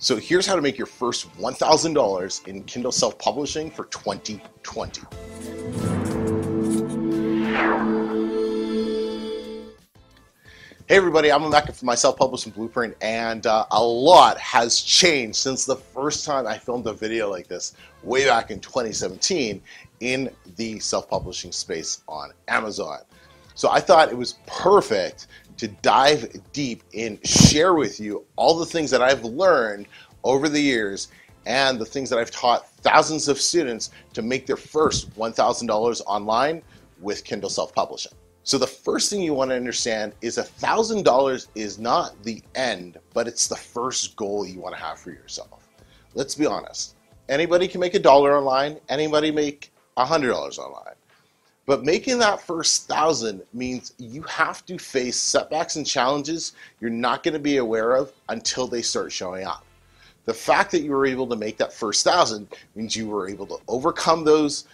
So here's how to make your first $1,000 in Kindle self-publishing for 2020. Hey everybody, I'm Emeka from my self-publishing blueprint and uh, a lot has changed since the first time I filmed a video like this way back in 2017 in the self-publishing space on Amazon. So I thought it was perfect to dive deep and share with you all the things that I've learned over the years and the things that I've taught thousands of students to make their first $1,000 online with Kindle self-publishing. So the first thing you want to understand is $1,000 is not the end, but it's the first goal you want to have for yourself. Let's be honest. Anybody can make a dollar online, anybody make $100 online. But making that first thousand means you have to face setbacks and challenges you're not going to be aware of until they start showing up. The fact that you were able to make that first thousand means you were able to overcome those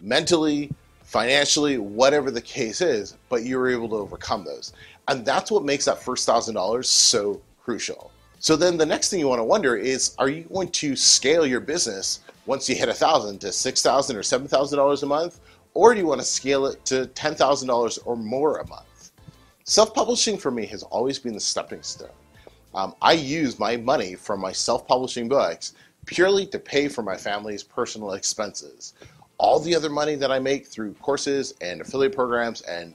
mentally, financially, whatever the case is, but you were able to overcome those. And that's what makes that first thousand dollars so crucial. So then the next thing you want to wonder is are you going to scale your business once you hit a thousand to six thousand or seven thousand dollars a month? Or do you want to scale it to $10,000 or more a month? Self-publishing for me has always been the stepping stone. Um, I use my money from my self-publishing books purely to pay for my family's personal expenses. All the other money that I make through courses and affiliate programs and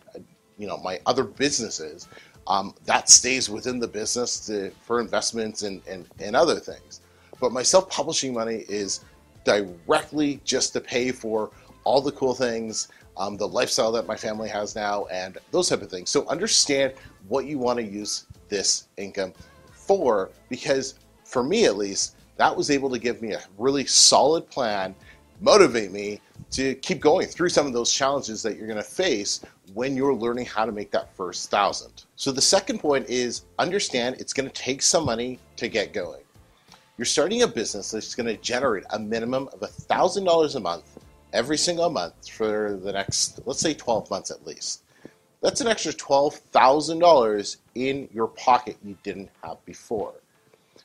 you know my other businesses, um, that stays within the business to, for investments and, and, and other things. But my self-publishing money is directly just to pay for all the cool things, um, the lifestyle that my family has now, and those type of things. So understand what you want to use this income for, because for me at least, that was able to give me a really solid plan, motivate me to keep going through some of those challenges that you're going to face when you're learning how to make that first thousand. So the second point is understand it's going to take some money to get going. You're starting a business that's going to generate a minimum of $1,000 a month every single month for the next, let's say 12 months at least. That's an extra $12,000 in your pocket you didn't have before.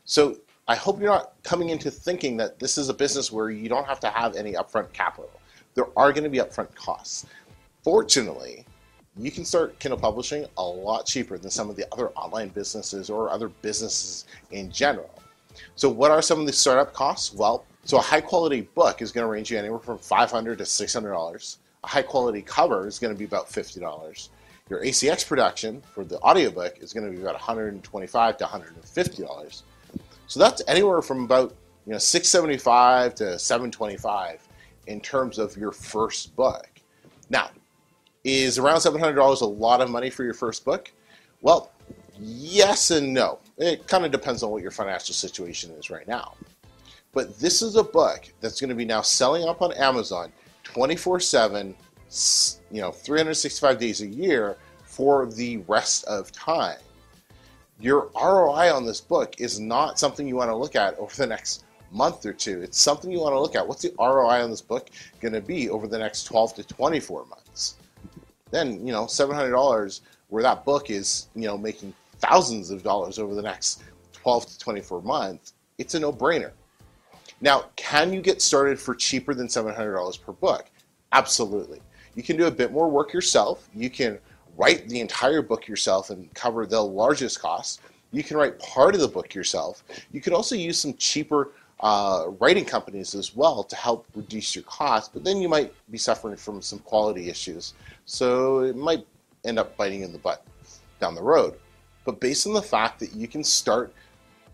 So I hope you're not coming into thinking that this is a business where you don't have to have any upfront capital. There are going to be upfront costs. Fortunately, you can start Kindle publishing a lot cheaper than some of the other online businesses or other businesses in general. So, what are some of the startup costs? Well, so a high quality book is going to range you anywhere from $500 to $600. A high quality cover is going to be about $50. Your ACX production for the audiobook is going to be about $125 to $150. So that's anywhere from about you know 675 to 725 in terms of your first book. Now, is around $700 a lot of money for your first book? Well, yes and no. It kind of depends on what your financial situation is right now. But this is a book that's going to be now selling up on Amazon 24 7, you know, 365 days a year for the rest of time. Your ROI on this book is not something you want to look at over the next month or two. It's something you want to look at. What's the ROI on this book going to be over the next 12 to 24 months? Then, you know, $700 where that book is, you know, making thousands of dollars over the next 12 to 24 months, it's a no brainer. Now, can you get started for cheaper than $700 per book? Absolutely. You can do a bit more work yourself. You can write the entire book yourself and cover the largest costs. You can write part of the book yourself. You can also use some cheaper uh, writing companies as well to help reduce your costs, but then you might be suffering from some quality issues. So it might end up biting in the butt down the road. But based on the fact that you can start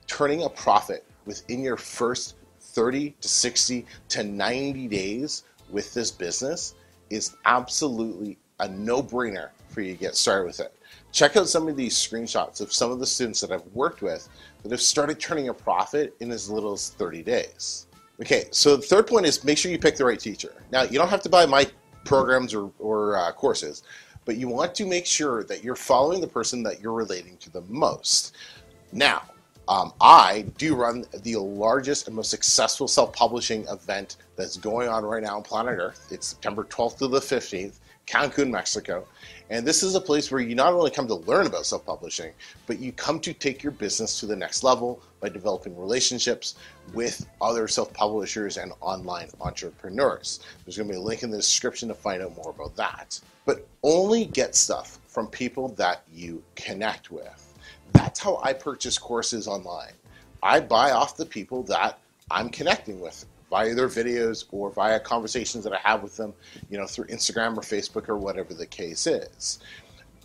turning a profit within your first 30 to 60 to 90 days with this business is absolutely a no-brainer for you to get started with it. Check out some of these screenshots of some of the students that I've worked with that have started turning a profit in as little as 30 days. Okay, so the third point is make sure you pick the right teacher. Now, you don't have to buy my programs or, or uh, courses, but you want to make sure that you're following the person that you're relating to the most. Now, um, I do run the largest and most successful self publishing event that's going on right now on planet Earth. It's September 12th to the 15th. Cancun, Mexico. And this is a place where you not only come to learn about self publishing, but you come to take your business to the next level by developing relationships with other self publishers and online entrepreneurs. There's going to be a link in the description to find out more about that. But only get stuff from people that you connect with. That's how I purchase courses online. I buy off the people that I'm connecting with via their videos or via conversations that I have with them, you know, through Instagram or Facebook or whatever the case is.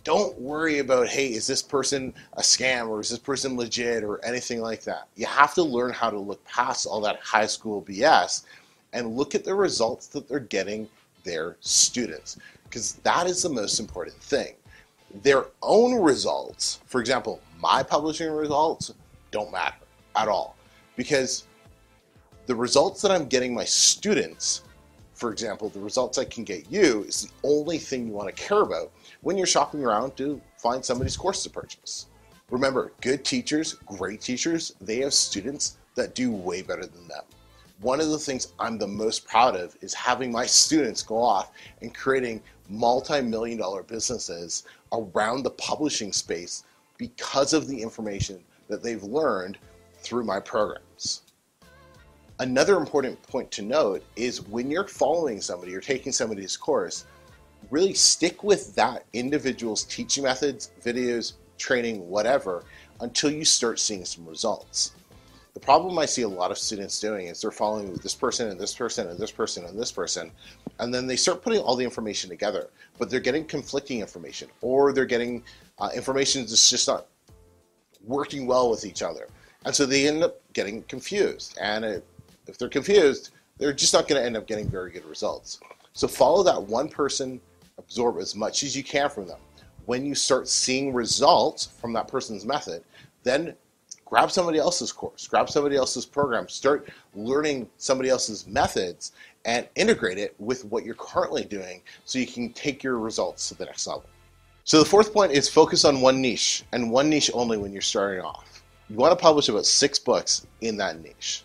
Don't worry about, hey, is this person a scam or is this person legit or anything like that. You have to learn how to look past all that high school BS and look at the results that they're getting their students because that is the most important thing. Their own results, for example, my publishing results, don't matter at all because the results that I'm getting my students, for example, the results I can get you, is the only thing you want to care about when you're shopping around to find somebody's course to purchase. Remember, good teachers, great teachers, they have students that do way better than them. One of the things I'm the most proud of is having my students go off and creating multi million dollar businesses around the publishing space because of the information that they've learned through my programs. Another important point to note is when you're following somebody or taking somebody's course, really stick with that individual's teaching methods, videos, training, whatever, until you start seeing some results. The problem I see a lot of students doing is they're following this person and this person and this person and this person, and then they start putting all the information together, but they're getting conflicting information or they're getting uh, information that's just not working well with each other. And so they end up getting confused. And it if they're confused, they're just not going to end up getting very good results. So follow that one person, absorb as much as you can from them. When you start seeing results from that person's method, then grab somebody else's course, grab somebody else's program, start learning somebody else's methods and integrate it with what you're currently doing so you can take your results to the next level. So the fourth point is focus on one niche and one niche only when you're starting off. You want to publish about six books in that niche.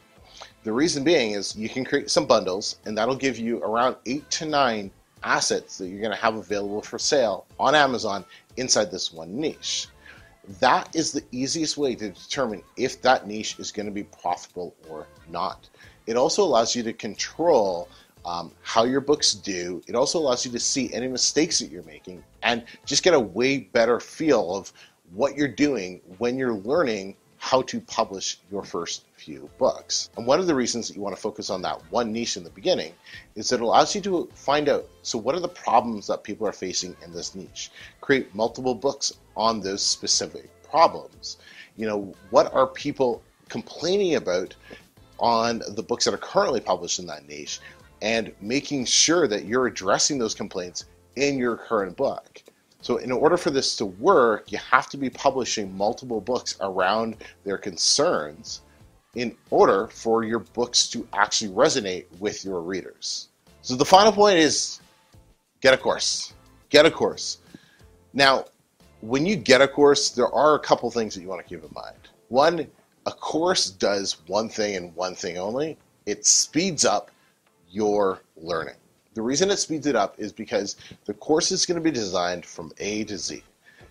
The reason being is you can create some bundles, and that'll give you around eight to nine assets that you're going to have available for sale on Amazon inside this one niche. That is the easiest way to determine if that niche is going to be profitable or not. It also allows you to control um, how your books do. It also allows you to see any mistakes that you're making and just get a way better feel of what you're doing when you're learning how to publish your first few books. And one of the reasons that you want to focus on that one niche in the beginning is it allows you to find out so what are the problems that people are facing in this niche? Create multiple books on those specific problems. You know, what are people complaining about on the books that are currently published in that niche and making sure that you're addressing those complaints in your current book. So, in order for this to work, you have to be publishing multiple books around their concerns in order for your books to actually resonate with your readers. So, the final point is get a course. Get a course. Now, when you get a course, there are a couple things that you want to keep in mind. One, a course does one thing and one thing only it speeds up your learning. The reason it speeds it up is because the course is going to be designed from A to Z.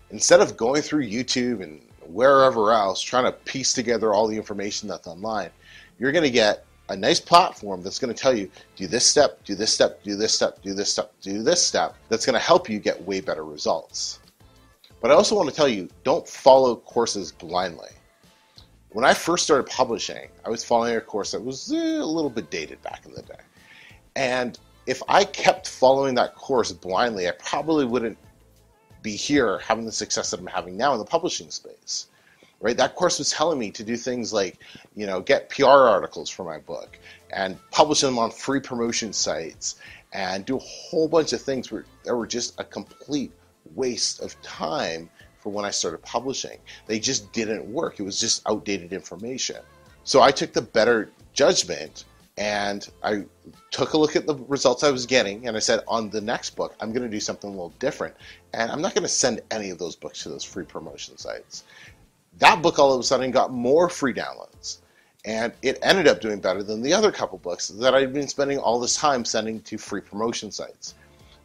Instead of going through YouTube and wherever else trying to piece together all the information that's online, you're going to get a nice platform that's going to tell you do this step, do this step, do this step, do this step, do this step. That's going to help you get way better results. But I also want to tell you don't follow courses blindly. When I first started publishing, I was following a course that was eh, a little bit dated back in the day. And if I kept following that course blindly, I probably wouldn't be here having the success that I'm having now in the publishing space. Right? That course was telling me to do things like, you know, get PR articles for my book and publish them on free promotion sites and do a whole bunch of things that were just a complete waste of time for when I started publishing. They just didn't work. It was just outdated information. So I took the better judgment and I took a look at the results I was getting, and I said, on the next book, I'm going to do something a little different, and I'm not going to send any of those books to those free promotion sites. That book all of a sudden got more free downloads, and it ended up doing better than the other couple books that I'd been spending all this time sending to free promotion sites.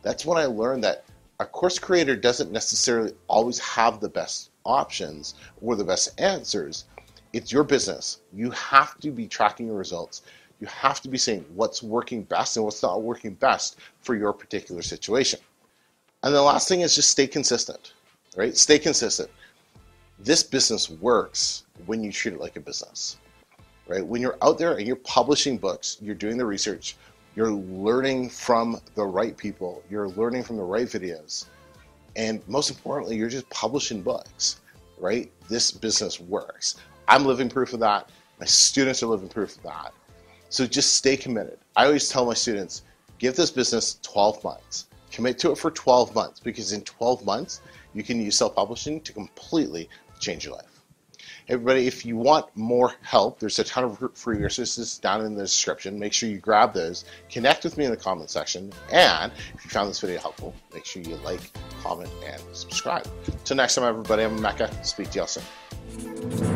That's when I learned that a course creator doesn't necessarily always have the best options or the best answers. It's your business. You have to be tracking your results. You have to be saying what's working best and what's not working best for your particular situation. And the last thing is just stay consistent, right? Stay consistent. This business works when you treat it like a business, right? When you're out there and you're publishing books, you're doing the research, you're learning from the right people, you're learning from the right videos, and most importantly, you're just publishing books, right? This business works. I'm living proof of that. My students are living proof of that. So just stay committed. I always tell my students, give this business 12 months. Commit to it for 12 months because in 12 months, you can use self publishing to completely change your life. Everybody, if you want more help, there's a ton of free resources down in the description. Make sure you grab those. Connect with me in the comment section. And if you found this video helpful, make sure you like, comment, and subscribe. Till next time, everybody, I'm Mecca. Speak to y'all soon.